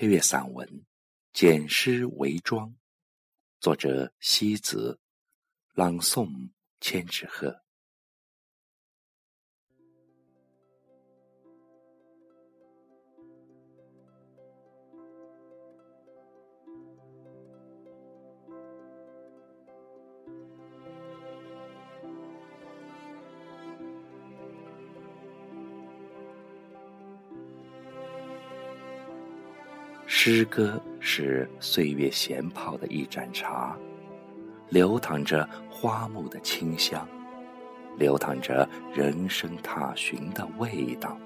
配乐散文《简诗为庄》，作者西子，朗诵千纸鹤。诗歌是岁月闲泡的一盏茶，流淌着花木的清香，流淌着人生踏寻的味道。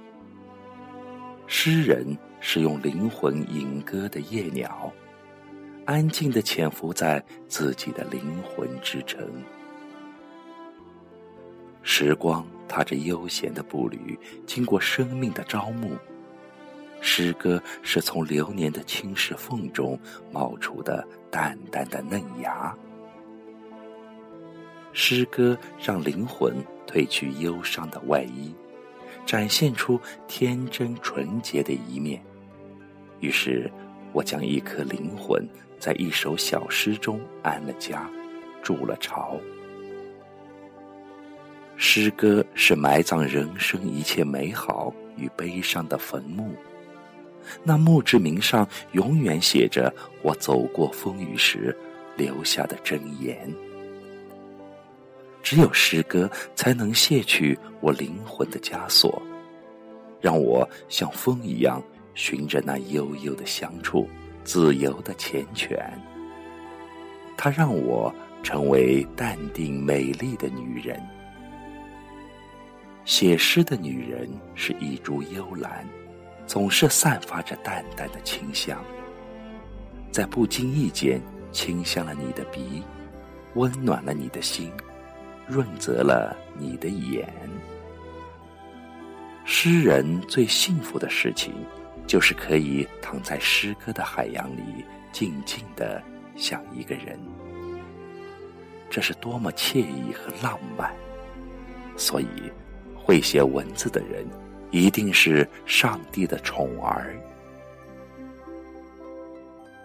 诗人是用灵魂吟歌的夜鸟，安静的潜伏在自己的灵魂之城。时光踏着悠闲的步履，经过生命的朝暮。诗歌是从流年的青石缝中冒出的淡淡的嫩芽。诗歌让灵魂褪去忧伤的外衣，展现出天真纯洁的一面。于是，我将一颗灵魂在一首小诗中安了家，筑了巢。诗歌是埋葬人生一切美好与悲伤的坟墓。那墓志铭上永远写着我走过风雨时留下的箴言。只有诗歌才能卸去我灵魂的枷锁，让我像风一样循着那悠悠的香处，自由的缱绻。它让我成为淡定美丽的女人。写诗的女人是一株幽兰。总是散发着淡淡的清香，在不经意间清香了你的鼻，温暖了你的心，润泽了你的眼。诗人最幸福的事情，就是可以躺在诗歌的海洋里，静静的想一个人。这是多么惬意和浪漫！所以，会写文字的人。一定是上帝的宠儿。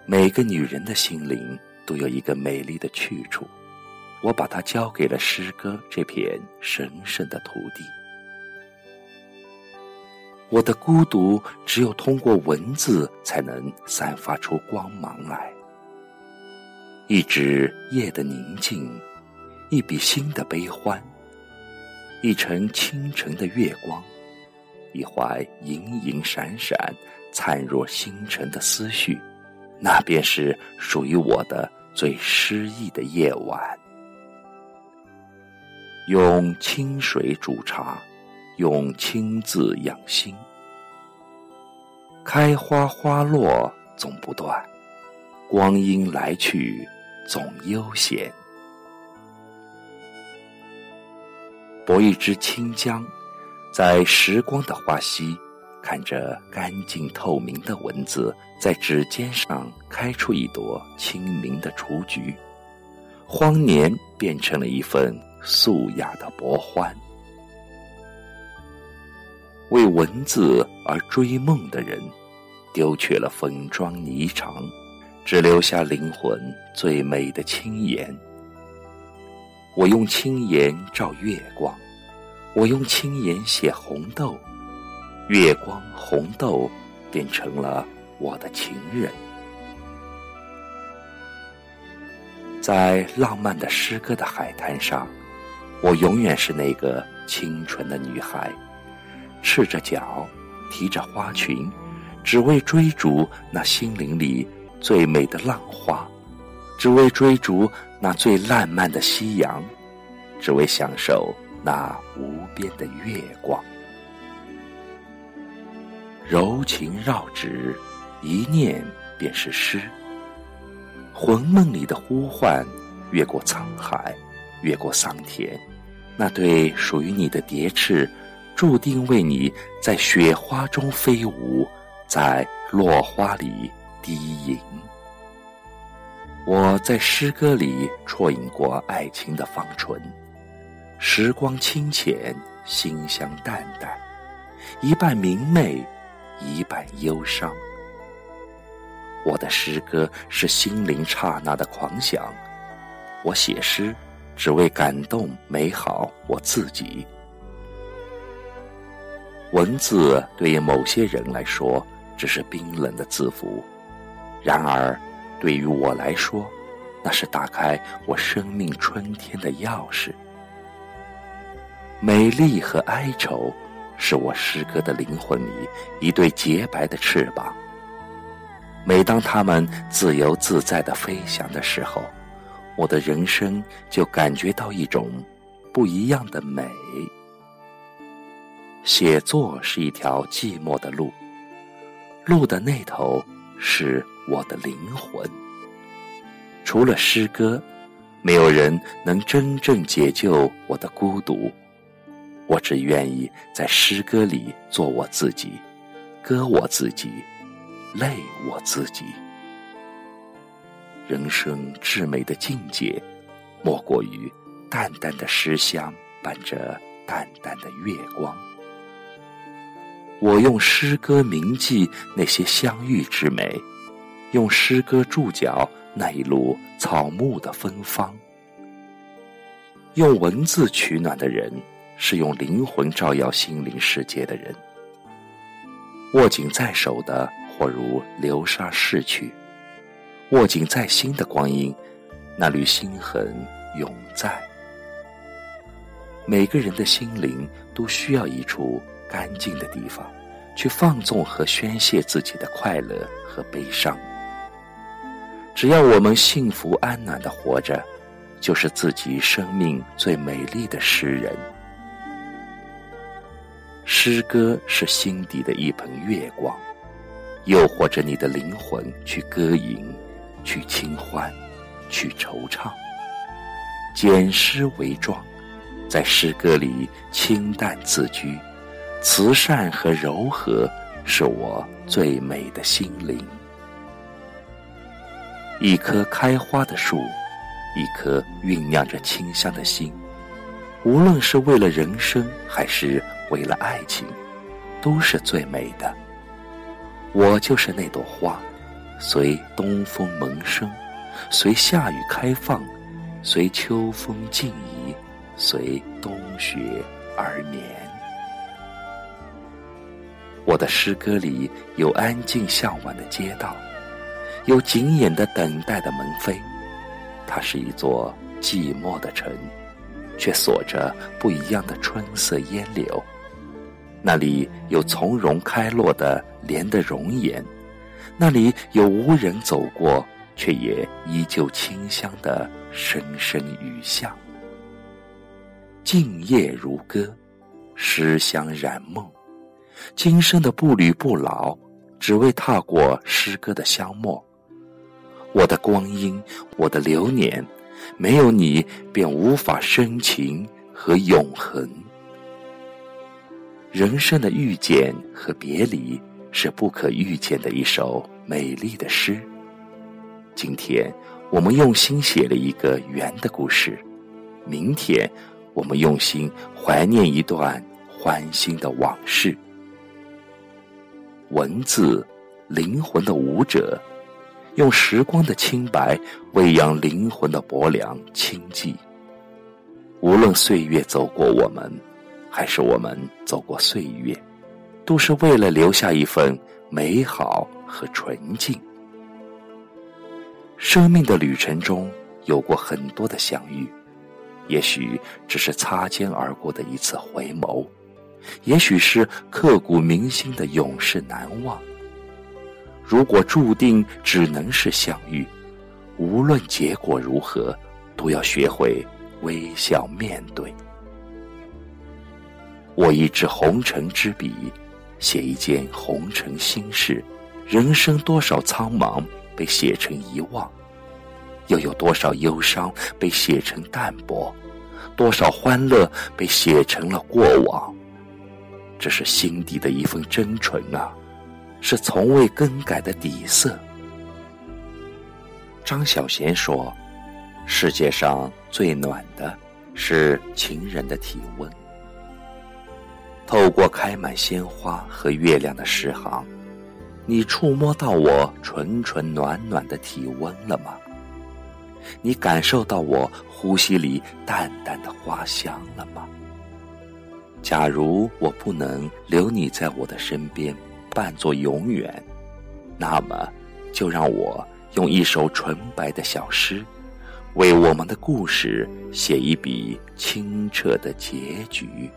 每个女人的心灵都有一个美丽的去处，我把它交给了诗歌这片神圣的土地。我的孤独只有通过文字才能散发出光芒来。一纸夜的宁静，一笔心的悲欢，一程清晨的月光。一怀隐隐闪闪、灿若星辰的思绪，那便是属于我的最诗意的夜晚。用清水煮茶，用清字养心。开花花落总不断，光阴来去总悠闲。博一支清江。在时光的花溪，看着干净透明的文字在指尖上开出一朵清明的雏菊，荒年变成了一份素雅的薄欢。为文字而追梦的人，丢却了粉妆霓裳，只留下灵魂最美的青颜。我用青颜照月光。我用青颜写红豆，月光红豆变成了我的情人。在浪漫的诗歌的海滩上，我永远是那个清纯的女孩，赤着脚，提着花裙，只为追逐那心灵里最美的浪花，只为追逐那最烂漫的夕阳，只为享受。那无边的月光，柔情绕指，一念便是诗。魂梦里的呼唤，越过沧海，越过桑田，那对属于你的蝶翅，注定为你在雪花中飞舞，在落花里低吟。我在诗歌里啜饮过爱情的芳醇。时光清浅，馨香淡淡，一半明媚，一半忧伤。我的诗歌是心灵刹那的狂想，我写诗只为感动美好我自己。文字对于某些人来说只是冰冷的字符，然而对于我来说，那是打开我生命春天的钥匙。美丽和哀愁，是我诗歌的灵魂里一对洁白的翅膀。每当它们自由自在的飞翔的时候，我的人生就感觉到一种不一样的美。写作是一条寂寞的路，路的那头是我的灵魂。除了诗歌，没有人能真正解救我的孤独。我只愿意在诗歌里做我自己，歌我自己，泪我自己。人生至美的境界，莫过于淡淡的诗香伴着淡淡的月光。我用诗歌铭记那些相遇之美，用诗歌注脚那一路草木的芬芳。用文字取暖的人。是用灵魂照耀心灵世界的人，握紧在手的，或如流沙逝去；握紧在心的光阴，那缕心痕永在。每个人的心灵都需要一处干净的地方，去放纵和宣泄自己的快乐和悲伤。只要我们幸福安暖的活着，就是自己生命最美丽的诗人。诗歌是心底的一盆月光，诱惑着你的灵魂去歌吟，去清欢，去惆怅。简诗为状，在诗歌里清淡自居，慈善和柔和是我最美的心灵。一棵开花的树，一颗酝酿着清香的心，无论是为了人生，还是。为了爱情，都是最美的。我就是那朵花，随东风萌生，随夏雨开放，随秋风静怡，随冬雪而眠。我的诗歌里有安静向晚的街道，有紧眼的等待的门扉。它是一座寂寞的城，却锁着不一样的春色烟柳。那里有从容开落的莲的容颜，那里有无人走过却也依旧清香的声声雨巷。静夜如歌，诗香染梦，今生的步履不老，只为踏过诗歌的香墨。我的光阴，我的流年，没有你便无法深情和永恒。人生的遇见和别离，是不可预见的一首美丽的诗。今天，我们用心写了一个圆的故事；明天，我们用心怀念一段欢欣的往事。文字，灵魂的舞者，用时光的清白喂养灵魂的薄凉清寂。无论岁月走过我们。还是我们走过岁月，都是为了留下一份美好和纯净。生命的旅程中有过很多的相遇，也许只是擦肩而过的一次回眸，也许是刻骨铭心的永世难忘。如果注定只能是相遇，无论结果如何，都要学会微笑面对。握一支红尘之笔，写一件红尘心事。人生多少苍茫被写成遗忘，又有多少忧伤被写成淡泊，多少欢乐被写成了过往。这是心底的一份真纯啊，是从未更改的底色。张小娴说：“世界上最暖的，是情人的体温。”透过开满鲜花和月亮的诗行，你触摸到我纯纯暖暖的体温了吗？你感受到我呼吸里淡淡的花香了吗？假如我不能留你在我的身边，伴作永远，那么就让我用一首纯白的小诗，为我们的故事写一笔清澈的结局。